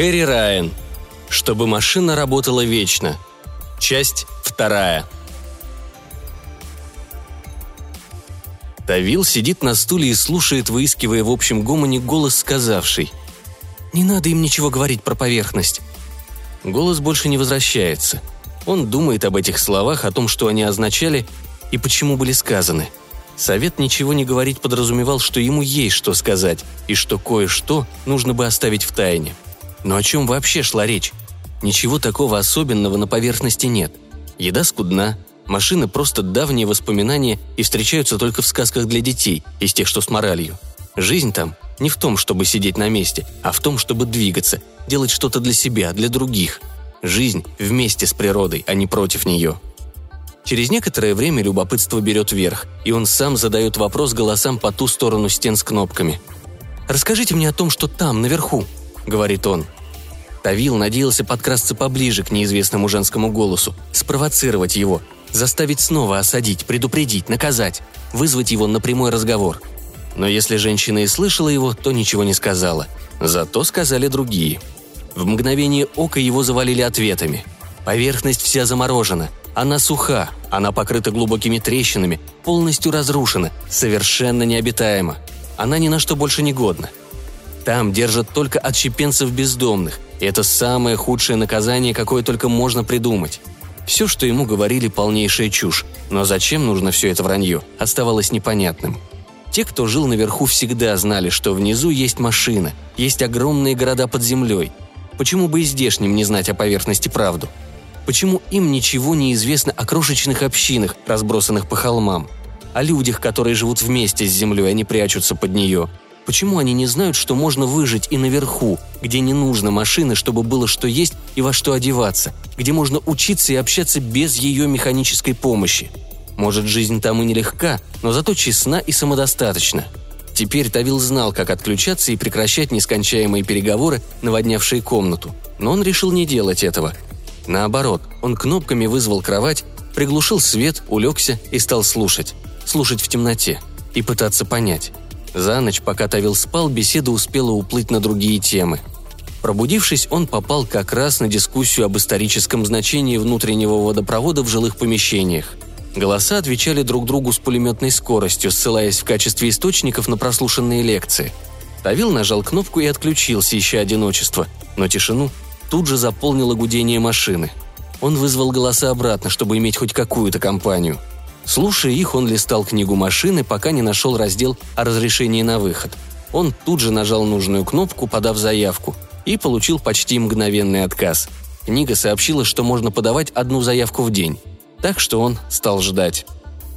Кэрри Райан. Чтобы машина работала вечно. Часть вторая. Тавил сидит на стуле и слушает, выискивая в общем гомоне голос, сказавший «Не надо им ничего говорить про поверхность». Голос больше не возвращается. Он думает об этих словах, о том, что они означали и почему были сказаны. Совет ничего не говорить подразумевал, что ему есть что сказать, и что кое-что нужно бы оставить в тайне. Но о чем вообще шла речь? Ничего такого особенного на поверхности нет. Еда скудна, машины просто давние воспоминания и встречаются только в сказках для детей, из тех, что с моралью. Жизнь там не в том, чтобы сидеть на месте, а в том, чтобы двигаться, делать что-то для себя, для других. Жизнь вместе с природой, а не против нее. Через некоторое время любопытство берет верх, и он сам задает вопрос голосам по ту сторону стен с кнопками. «Расскажите мне о том, что там, наверху», — говорит он. Тавил надеялся подкрасться поближе к неизвестному женскому голосу, спровоцировать его, заставить снова осадить, предупредить, наказать, вызвать его на прямой разговор. Но если женщина и слышала его, то ничего не сказала. Зато сказали другие. В мгновение ока его завалили ответами. Поверхность вся заморожена, она суха, она покрыта глубокими трещинами, полностью разрушена, совершенно необитаема. Она ни на что больше не годна. Там держат только отщепенцев бездомных, это самое худшее наказание, какое только можно придумать. Все, что ему говорили, полнейшая чушь, но зачем нужно все это вранье, оставалось непонятным. Те, кто жил наверху, всегда знали, что внизу есть машина, есть огромные города под землей. Почему бы и здешним не знать о поверхности правду? Почему им ничего не известно о крошечных общинах, разбросанных по холмам? О людях, которые живут вместе с землей, а не прячутся под нее – Почему они не знают, что можно выжить и наверху, где не нужно машины, чтобы было что есть и во что одеваться, где можно учиться и общаться без ее механической помощи? Может, жизнь там и нелегка, но зато честна и самодостаточна. Теперь Тавил знал, как отключаться и прекращать нескончаемые переговоры, наводнявшие комнату. Но он решил не делать этого. Наоборот, он кнопками вызвал кровать, приглушил свет, улегся и стал слушать. Слушать в темноте и пытаться понять. За ночь, пока Тавил спал, беседа успела уплыть на другие темы. Пробудившись, он попал как раз на дискуссию об историческом значении внутреннего водопровода в жилых помещениях. Голоса отвечали друг другу с пулеметной скоростью, ссылаясь в качестве источников на прослушанные лекции. Тавил нажал кнопку и отключился, ища одиночество, но тишину тут же заполнило гудение машины. Он вызвал голоса обратно, чтобы иметь хоть какую-то компанию – Слушая их, он листал книгу машины, пока не нашел раздел о разрешении на выход. Он тут же нажал нужную кнопку, подав заявку, и получил почти мгновенный отказ. Книга сообщила, что можно подавать одну заявку в день. Так что он стал ждать.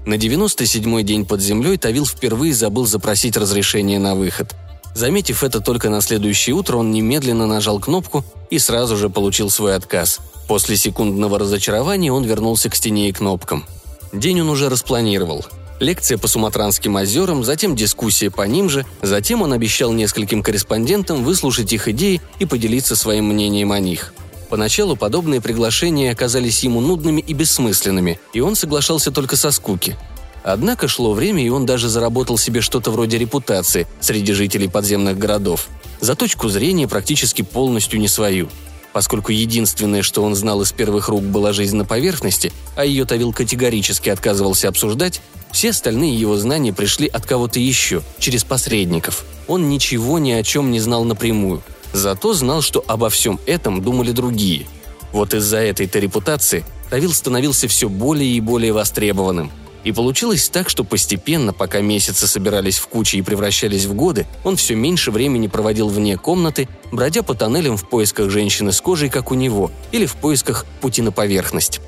На 97-й день под землей Тавил впервые забыл запросить разрешение на выход. Заметив это только на следующее утро, он немедленно нажал кнопку и сразу же получил свой отказ. После секундного разочарования он вернулся к стене и кнопкам – День он уже распланировал. Лекция по Суматранским озерам, затем дискуссия по ним же, затем он обещал нескольким корреспондентам выслушать их идеи и поделиться своим мнением о них. Поначалу подобные приглашения оказались ему нудными и бессмысленными, и он соглашался только со скуки. Однако шло время, и он даже заработал себе что-то вроде репутации среди жителей подземных городов. За точку зрения практически полностью не свою – Поскольку единственное, что он знал из первых рук, была жизнь на поверхности, а ее Тавил категорически отказывался обсуждать, все остальные его знания пришли от кого-то еще, через посредников. Он ничего ни о чем не знал напрямую. Зато знал, что обо всем этом думали другие. Вот из-за этой-то репутации Тавил становился все более и более востребованным – и получилось так, что постепенно, пока месяцы собирались в кучи и превращались в годы, он все меньше времени проводил вне комнаты, бродя по тоннелям в поисках женщины с кожей, как у него, или в поисках пути на поверхность.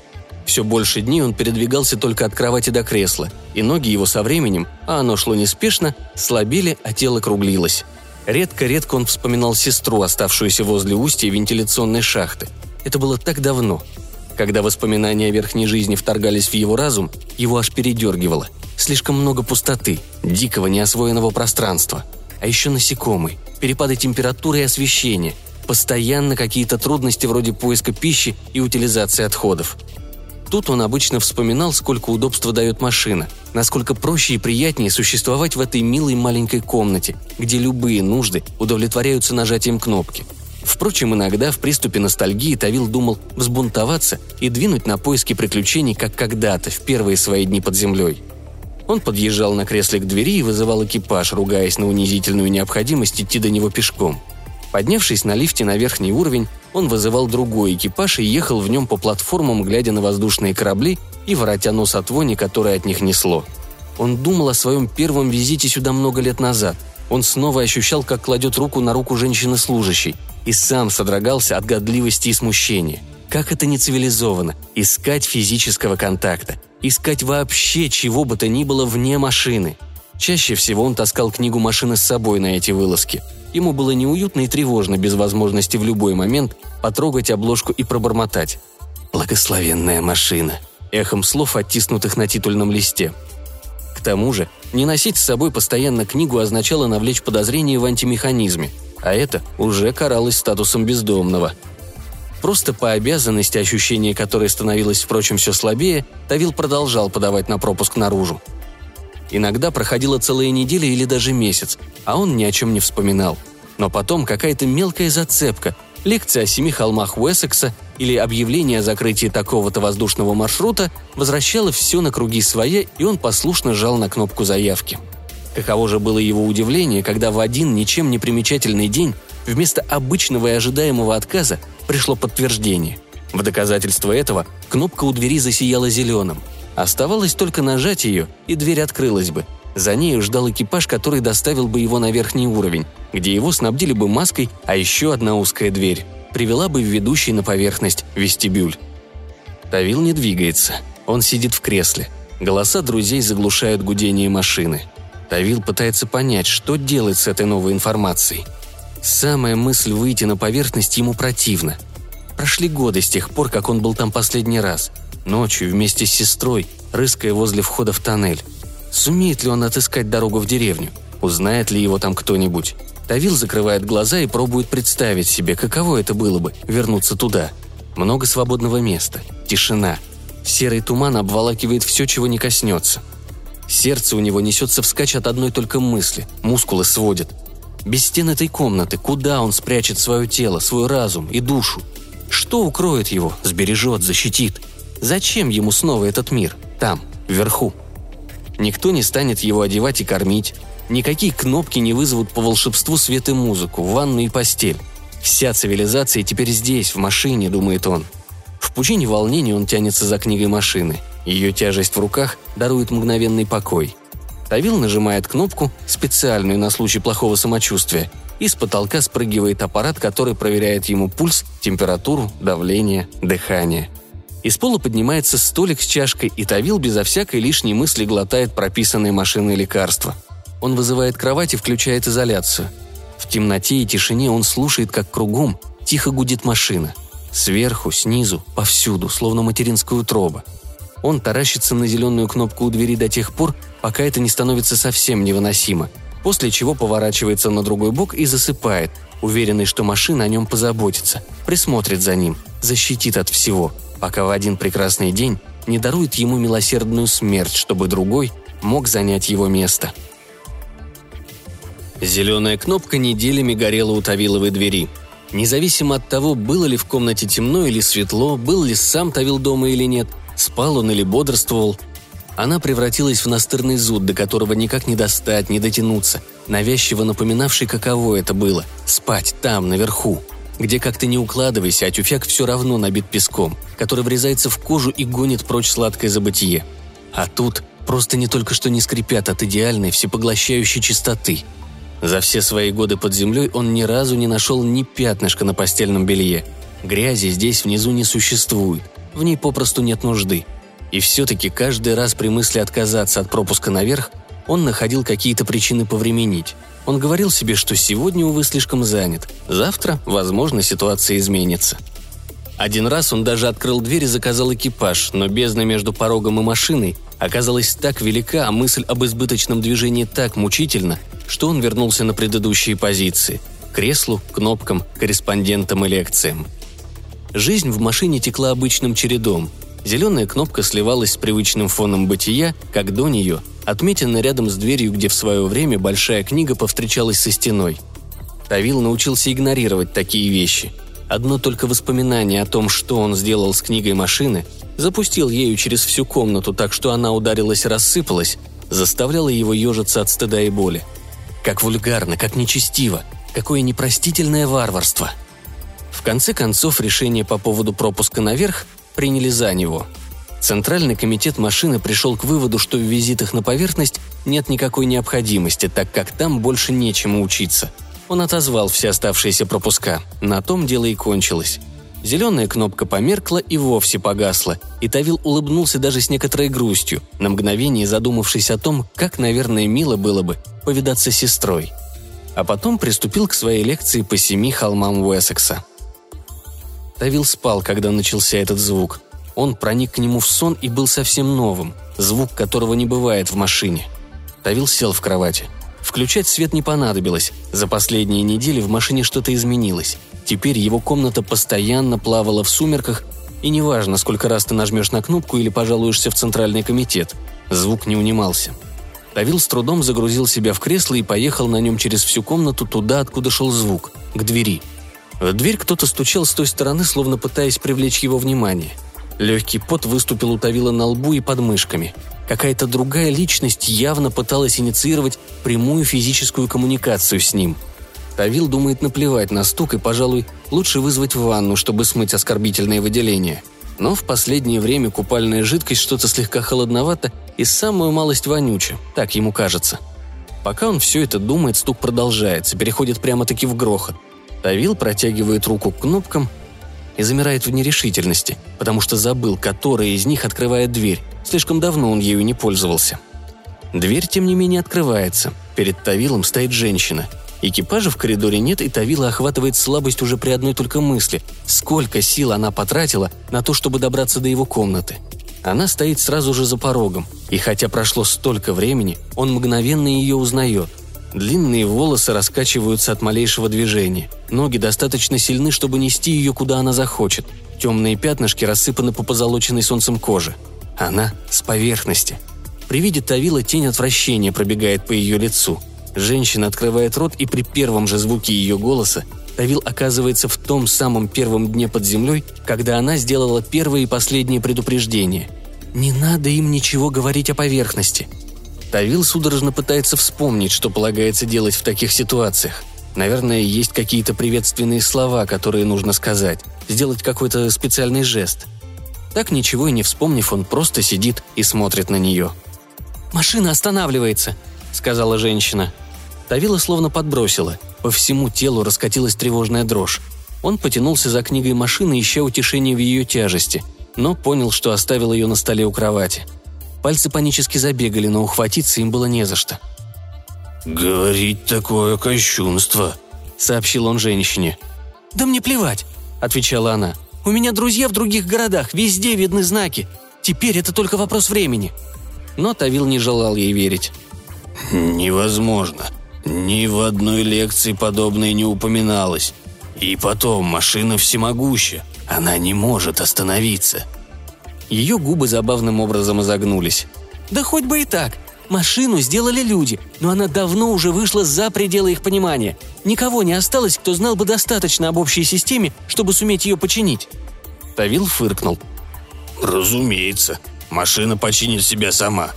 Все больше дней он передвигался только от кровати до кресла, и ноги его со временем, а оно шло неспешно, слабели, а тело круглилось. Редко-редко он вспоминал сестру, оставшуюся возле устья вентиляционной шахты. Это было так давно, когда воспоминания о верхней жизни вторгались в его разум, его аж передергивало. Слишком много пустоты, дикого неосвоенного пространства. А еще насекомые, перепады температуры и освещения, постоянно какие-то трудности вроде поиска пищи и утилизации отходов. Тут он обычно вспоминал, сколько удобства дает машина, насколько проще и приятнее существовать в этой милой маленькой комнате, где любые нужды удовлетворяются нажатием кнопки – Впрочем, иногда в приступе ностальгии Тавил думал взбунтоваться и двинуть на поиски приключений, как когда-то, в первые свои дни под землей. Он подъезжал на кресле к двери и вызывал экипаж, ругаясь на унизительную необходимость идти до него пешком. Поднявшись на лифте на верхний уровень, он вызывал другой экипаж и ехал в нем по платформам, глядя на воздушные корабли и воротя нос от вони, которое от них несло. Он думал о своем первом визите сюда много лет назад. Он снова ощущал, как кладет руку на руку женщины-служащей, и сам содрогался от годливости и смущения. Как это не цивилизованно – искать физического контакта, искать вообще чего бы то ни было вне машины. Чаще всего он таскал книгу машины с собой на эти вылазки. Ему было неуютно и тревожно без возможности в любой момент потрогать обложку и пробормотать. «Благословенная машина», эхом слов, оттиснутых на титульном листе. Тому же, не носить с собой постоянно книгу означало навлечь подозрение в антимеханизме, а это уже каралось статусом бездомного – Просто по обязанности, ощущение которой становилось, впрочем, все слабее, Тавил продолжал подавать на пропуск наружу. Иногда проходила целая неделя или даже месяц, а он ни о чем не вспоминал. Но потом какая-то мелкая зацепка, лекция о семи холмах Уэссекса или объявление о закрытии такого-то воздушного маршрута возвращало все на круги своя, и он послушно жал на кнопку заявки. Каково же было его удивление, когда в один ничем не примечательный день вместо обычного и ожидаемого отказа пришло подтверждение. В доказательство этого кнопка у двери засияла зеленым. Оставалось только нажать ее, и дверь открылась бы. За нею ждал экипаж, который доставил бы его на верхний уровень, где его снабдили бы маской, а еще одна узкая дверь. Привела бы ведущий на поверхность вестибюль. Тавил не двигается. Он сидит в кресле. Голоса друзей заглушают гудение машины. Тавил пытается понять, что делать с этой новой информацией – Самая мысль выйти на поверхность ему противна. Прошли годы с тех пор, как он был там последний раз. Ночью вместе с сестрой, рыская возле входа в тоннель. Сумеет ли он отыскать дорогу в деревню? Узнает ли его там кто-нибудь? Тавил закрывает глаза и пробует представить себе, каково это было бы – вернуться туда. Много свободного места, тишина. Серый туман обволакивает все, чего не коснется. Сердце у него несется вскачь от одной только мысли, мускулы сводят – без стен этой комнаты, куда он спрячет свое тело, свой разум и душу? Что укроет его, сбережет, защитит? Зачем ему снова этот мир? Там, вверху. Никто не станет его одевать и кормить. Никакие кнопки не вызовут по волшебству свет и музыку, ванну и постель. Вся цивилизация теперь здесь, в машине, думает он. В пучине волнения он тянется за книгой машины. Ее тяжесть в руках дарует мгновенный покой – Тавил нажимает кнопку, специальную на случай плохого самочувствия, и с потолка спрыгивает аппарат, который проверяет ему пульс, температуру, давление, дыхание. Из пола поднимается столик с чашкой, и Тавил безо всякой лишней мысли глотает прописанные машиной лекарства. Он вызывает кровать и включает изоляцию. В темноте и тишине он слушает, как кругом тихо гудит машина. Сверху, снизу, повсюду, словно материнская утроба. Он таращится на зеленую кнопку у двери до тех пор, пока это не становится совсем невыносимо, после чего поворачивается на другой бок и засыпает, уверенный, что машина о нем позаботится, присмотрит за ним, защитит от всего, пока в один прекрасный день не дарует ему милосердную смерть, чтобы другой мог занять его место. Зеленая кнопка неделями горела у Тавиловой двери. Независимо от того, было ли в комнате темно или светло, был ли сам Тавил дома или нет, спал он или бодрствовал, она превратилась в настырный зуд, до которого никак не достать, не дотянуться, навязчиво напоминавший, каково это было – спать там, наверху, где как то не укладывайся, а тюфяк все равно набит песком, который врезается в кожу и гонит прочь сладкое забытие. А тут просто не только что не скрипят от идеальной, всепоглощающей чистоты. За все свои годы под землей он ни разу не нашел ни пятнышка на постельном белье. Грязи здесь внизу не существует, в ней попросту нет нужды – и все-таки каждый раз при мысли отказаться от пропуска наверх он находил какие-то причины повременить. Он говорил себе, что сегодня, увы, слишком занят. Завтра, возможно, ситуация изменится. Один раз он даже открыл дверь и заказал экипаж, но бездна между порогом и машиной оказалась так велика, а мысль об избыточном движении так мучительна, что он вернулся на предыдущие позиции – креслу, кнопкам, корреспондентам и лекциям. Жизнь в машине текла обычным чередом – Зеленая кнопка сливалась с привычным фоном бытия, как до нее, отметина рядом с дверью, где в свое время большая книга повстречалась со стеной. Тавил научился игнорировать такие вещи. Одно только воспоминание о том, что он сделал с книгой машины, запустил ею через всю комнату так, что она ударилась и рассыпалась, заставляло его ежиться от стыда и боли. Как вульгарно, как нечестиво, какое непростительное варварство. В конце концов, решение по поводу пропуска наверх приняли за него. Центральный комитет машины пришел к выводу, что в визитах на поверхность нет никакой необходимости, так как там больше нечему учиться. Он отозвал все оставшиеся пропуска. На том дело и кончилось. Зеленая кнопка померкла и вовсе погасла, и Тавил улыбнулся даже с некоторой грустью, на мгновение задумавшись о том, как, наверное, мило было бы повидаться с сестрой. А потом приступил к своей лекции по семи холмам Уэссекса. Тавил спал, когда начался этот звук. Он проник к нему в сон и был совсем новым, звук которого не бывает в машине. Тавил сел в кровати. Включать свет не понадобилось. За последние недели в машине что-то изменилось. Теперь его комната постоянно плавала в сумерках, и неважно, сколько раз ты нажмешь на кнопку или пожалуешься в центральный комитет, звук не унимался. Тавил с трудом загрузил себя в кресло и поехал на нем через всю комнату туда, откуда шел звук, к двери. В дверь кто-то стучал с той стороны, словно пытаясь привлечь его внимание. Легкий пот выступил у Тавила на лбу и под мышками. Какая-то другая личность явно пыталась инициировать прямую физическую коммуникацию с ним – Тавил думает наплевать на стук и, пожалуй, лучше вызвать ванну, чтобы смыть оскорбительные выделения. Но в последнее время купальная жидкость что-то слегка холодновато и самую малость вонюча, так ему кажется. Пока он все это думает, стук продолжается, переходит прямо-таки в грохот. Тавил протягивает руку к кнопкам и замирает в нерешительности, потому что забыл, которая из них открывает дверь. Слишком давно он ею не пользовался. Дверь, тем не менее, открывается. Перед Тавилом стоит женщина – Экипажа в коридоре нет, и Тавила охватывает слабость уже при одной только мысли. Сколько сил она потратила на то, чтобы добраться до его комнаты. Она стоит сразу же за порогом, и хотя прошло столько времени, он мгновенно ее узнает. Длинные волосы раскачиваются от малейшего движения. Ноги достаточно сильны, чтобы нести ее, куда она захочет. Темные пятнышки рассыпаны по позолоченной солнцем коже. Она с поверхности. При виде Тавила тень отвращения пробегает по ее лицу – Женщина открывает рот, и при первом же звуке ее голоса Тавил оказывается в том самом первом дне под землей, когда она сделала первое и последнее предупреждение. «Не надо им ничего говорить о поверхности». Тавил судорожно пытается вспомнить, что полагается делать в таких ситуациях. Наверное, есть какие-то приветственные слова, которые нужно сказать, сделать какой-то специальный жест. Так ничего и не вспомнив, он просто сидит и смотрит на нее. «Машина останавливается», — сказала женщина. Тавила словно подбросила. По всему телу раскатилась тревожная дрожь. Он потянулся за книгой машины, ища утешения в ее тяжести, но понял, что оставил ее на столе у кровати. Пальцы панически забегали, но ухватиться им было не за что. «Говорить такое кощунство», — сообщил он женщине. «Да мне плевать», — отвечала она. «У меня друзья в других городах, везде видны знаки. Теперь это только вопрос времени». Но Тавил не желал ей верить. «Невозможно. Ни в одной лекции подобное не упоминалось. И потом, машина всемогуща. Она не может остановиться. Ее губы забавным образом изогнулись. «Да хоть бы и так. Машину сделали люди, но она давно уже вышла за пределы их понимания. Никого не осталось, кто знал бы достаточно об общей системе, чтобы суметь ее починить». Тавил фыркнул. «Разумеется. Машина починит себя сама».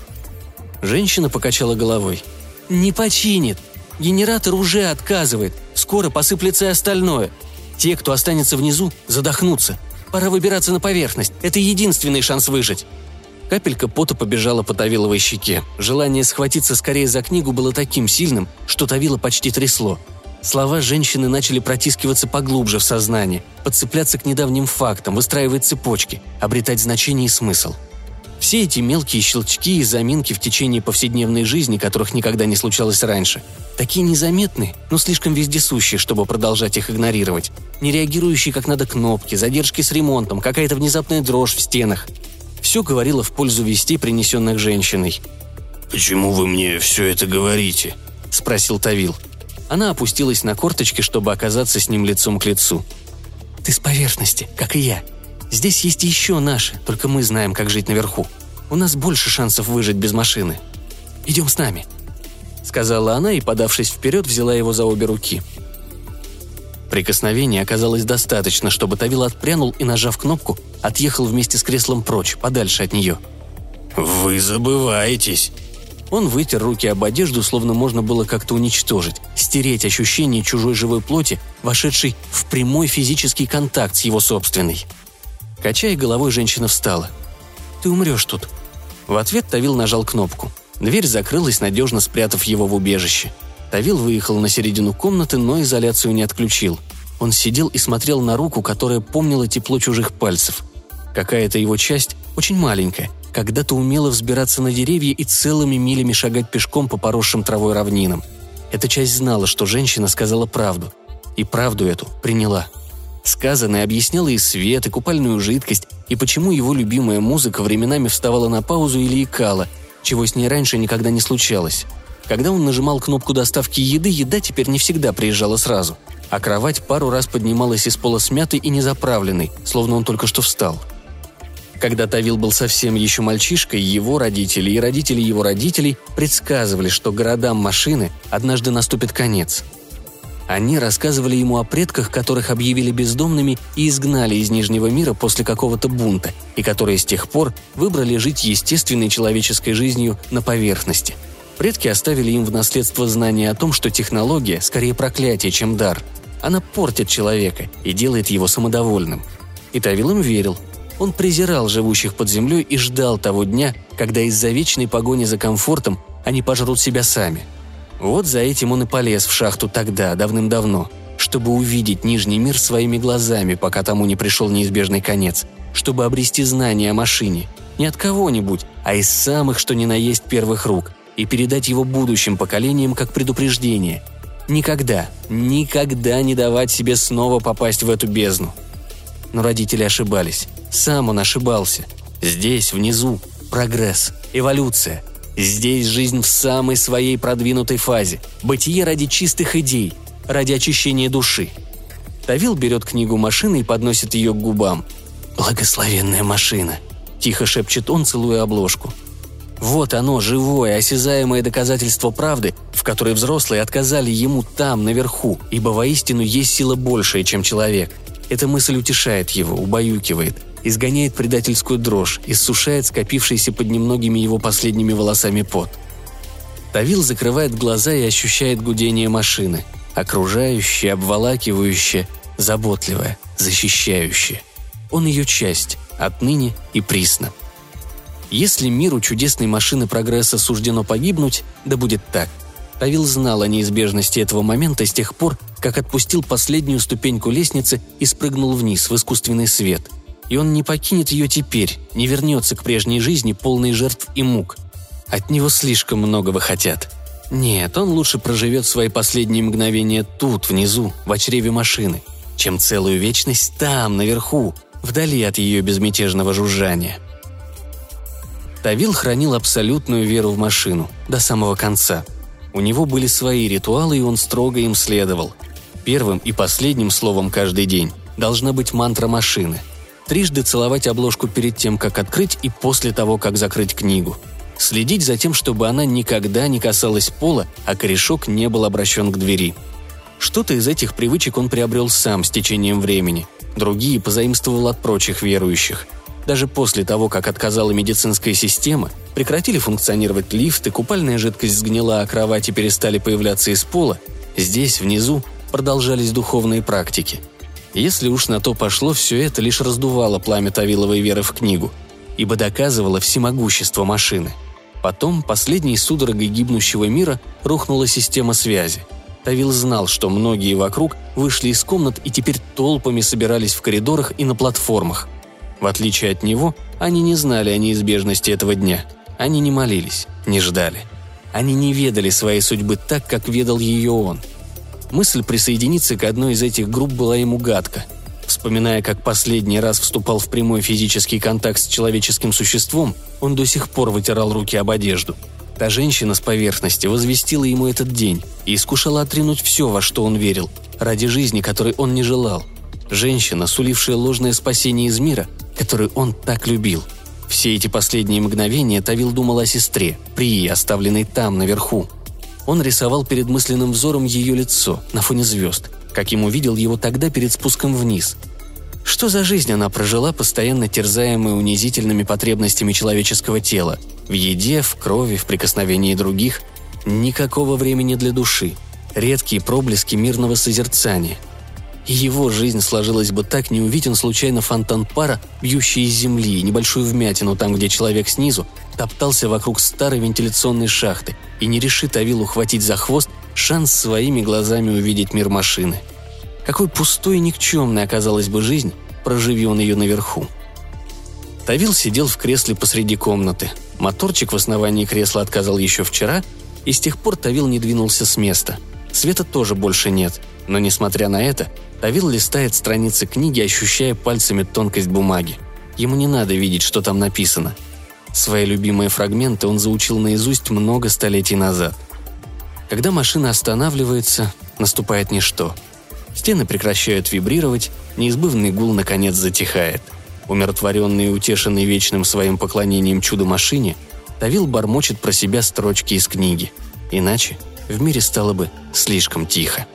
Женщина покачала головой. «Не починит. Генератор уже отказывает. Скоро посыплется и остальное. Те, кто останется внизу, задохнутся. Пора выбираться на поверхность. Это единственный шанс выжить. Капелька пота побежала по Тавиловой щеке. Желание схватиться скорее за книгу было таким сильным, что Тавила почти трясло. Слова женщины начали протискиваться поглубже в сознание, подцепляться к недавним фактам, выстраивать цепочки, обретать значение и смысл – все эти мелкие щелчки и заминки в течение повседневной жизни, которых никогда не случалось раньше, такие незаметные, но слишком вездесущие, чтобы продолжать их игнорировать. Не реагирующие как надо кнопки, задержки с ремонтом, какая-то внезапная дрожь в стенах. Все говорило в пользу вестей, принесенных женщиной. «Почему вы мне все это говорите?» – спросил Тавил. Она опустилась на корточки, чтобы оказаться с ним лицом к лицу. «Ты с поверхности, как и я», Здесь есть еще наши, только мы знаем, как жить наверху. У нас больше шансов выжить без машины. Идем с нами», — сказала она и, подавшись вперед, взяла его за обе руки. Прикосновение оказалось достаточно, чтобы Тавил отпрянул и, нажав кнопку, отъехал вместе с креслом прочь, подальше от нее. «Вы забываетесь», он вытер руки об одежду, словно можно было как-то уничтожить, стереть ощущение чужой живой плоти, вошедшей в прямой физический контакт с его собственной. Качая головой, женщина встала. «Ты умрешь тут». В ответ Тавил нажал кнопку. Дверь закрылась, надежно спрятав его в убежище. Тавил выехал на середину комнаты, но изоляцию не отключил. Он сидел и смотрел на руку, которая помнила тепло чужих пальцев. Какая-то его часть, очень маленькая, когда-то умела взбираться на деревья и целыми милями шагать пешком по поросшим травой равнинам. Эта часть знала, что женщина сказала правду. И правду эту приняла. Сказанное объясняло и свет, и купальную жидкость, и почему его любимая музыка временами вставала на паузу или икала, чего с ней раньше никогда не случалось. Когда он нажимал кнопку доставки еды, еда теперь не всегда приезжала сразу, а кровать пару раз поднималась из пола смятой и незаправленной, словно он только что встал – когда Тавил был совсем еще мальчишкой, его родители и родители его родителей предсказывали, что городам машины однажды наступит конец. Они рассказывали ему о предках, которых объявили бездомными и изгнали из Нижнего мира после какого-то бунта, и которые с тех пор выбрали жить естественной человеческой жизнью на поверхности. Предки оставили им в наследство знание о том, что технология скорее проклятие, чем дар. Она портит человека и делает его самодовольным. И Тавил им верил – он презирал живущих под землей и ждал того дня, когда из-за вечной погони за комфортом они пожрут себя сами. Вот за этим он и полез в шахту тогда, давным-давно, чтобы увидеть Нижний мир своими глазами, пока тому не пришел неизбежный конец, чтобы обрести знания о машине. Не от кого-нибудь, а из самых, что ни на есть первых рук, и передать его будущим поколениям как предупреждение. Никогда, никогда не давать себе снова попасть в эту бездну. Но родители ошибались. Сам он ошибался. Здесь, внизу, прогресс, эволюция. Здесь жизнь в самой своей продвинутой фазе. Бытие ради чистых идей, ради очищения души. Тавил берет книгу машины и подносит ее к губам. «Благословенная машина», – тихо шепчет он, целуя обложку. Вот оно, живое, осязаемое доказательство правды, в которой взрослые отказали ему там, наверху, ибо воистину есть сила большая, чем человек. Эта мысль утешает его, убаюкивает – изгоняет предательскую дрожь, иссушает скопившийся под немногими его последними волосами пот. Тавил закрывает глаза и ощущает гудение машины, окружающее, обволакивающее, заботливое, защищающее. Он ее часть, отныне и присно. Если миру чудесной машины прогресса суждено погибнуть, да будет так. Тавил знал о неизбежности этого момента с тех пор, как отпустил последнюю ступеньку лестницы и спрыгнул вниз в искусственный свет – и он не покинет ее теперь, не вернется к прежней жизни, полной жертв и мук. От него слишком многого хотят. Нет, он лучше проживет свои последние мгновения тут, внизу, в чреве машины, чем целую вечность там, наверху, вдали от ее безмятежного жужжания. Тавил хранил абсолютную веру в машину, до самого конца. У него были свои ритуалы, и он строго им следовал. Первым и последним словом каждый день должна быть мантра машины – трижды целовать обложку перед тем, как открыть и после того, как закрыть книгу. Следить за тем, чтобы она никогда не касалась пола, а корешок не был обращен к двери. Что-то из этих привычек он приобрел сам с течением времени, другие позаимствовал от прочих верующих. Даже после того, как отказала медицинская система, прекратили функционировать лифты, купальная жидкость сгнила, а кровати перестали появляться из пола, здесь, внизу, продолжались духовные практики – если уж на то пошло, все это лишь раздувало пламя Тавиловой веры в книгу, ибо доказывало всемогущество машины. Потом, последней судорогой гибнущего мира, рухнула система связи. Тавил знал, что многие вокруг вышли из комнат и теперь толпами собирались в коридорах и на платформах. В отличие от него, они не знали о неизбежности этого дня. Они не молились, не ждали. Они не ведали своей судьбы так, как ведал ее он – Мысль присоединиться к одной из этих групп была ему гадка. Вспоминая, как последний раз вступал в прямой физический контакт с человеческим существом, он до сих пор вытирал руки об одежду. Та женщина с поверхности возвестила ему этот день и искушала отринуть все, во что он верил, ради жизни, которой он не желал. Женщина, сулившая ложное спасение из мира, который он так любил. Все эти последние мгновения Тавил думал о сестре, Прии, оставленной там, наверху – он рисовал перед мысленным взором ее лицо на фоне звезд, как ему видел его тогда перед спуском вниз. Что за жизнь она прожила, постоянно терзаемая унизительными потребностями человеческого тела? В еде, в крови, в прикосновении других. Никакого времени для души. Редкие проблески мирного созерцания. Его жизнь сложилась бы так, не увиден случайно фонтан пара, бьющий из земли, небольшую вмятину там, где человек снизу топтался вокруг старой вентиляционной шахты и не решит Авил ухватить за хвост шанс своими глазами увидеть мир машины. Какой пустой и никчемной оказалась бы жизнь, проживи он ее наверху. Тавил сидел в кресле посреди комнаты. Моторчик в основании кресла отказал еще вчера, и с тех пор Тавил не двинулся с места. Света тоже больше нет, но, несмотря на это, Тавил листает страницы книги, ощущая пальцами тонкость бумаги. Ему не надо видеть, что там написано. Свои любимые фрагменты он заучил наизусть много столетий назад – когда машина останавливается, наступает ничто. Стены прекращают вибрировать, неизбывный гул наконец затихает. Умиротворенный и утешенный вечным своим поклонением чудо-машине, Тавил бормочет про себя строчки из книги. Иначе в мире стало бы слишком тихо.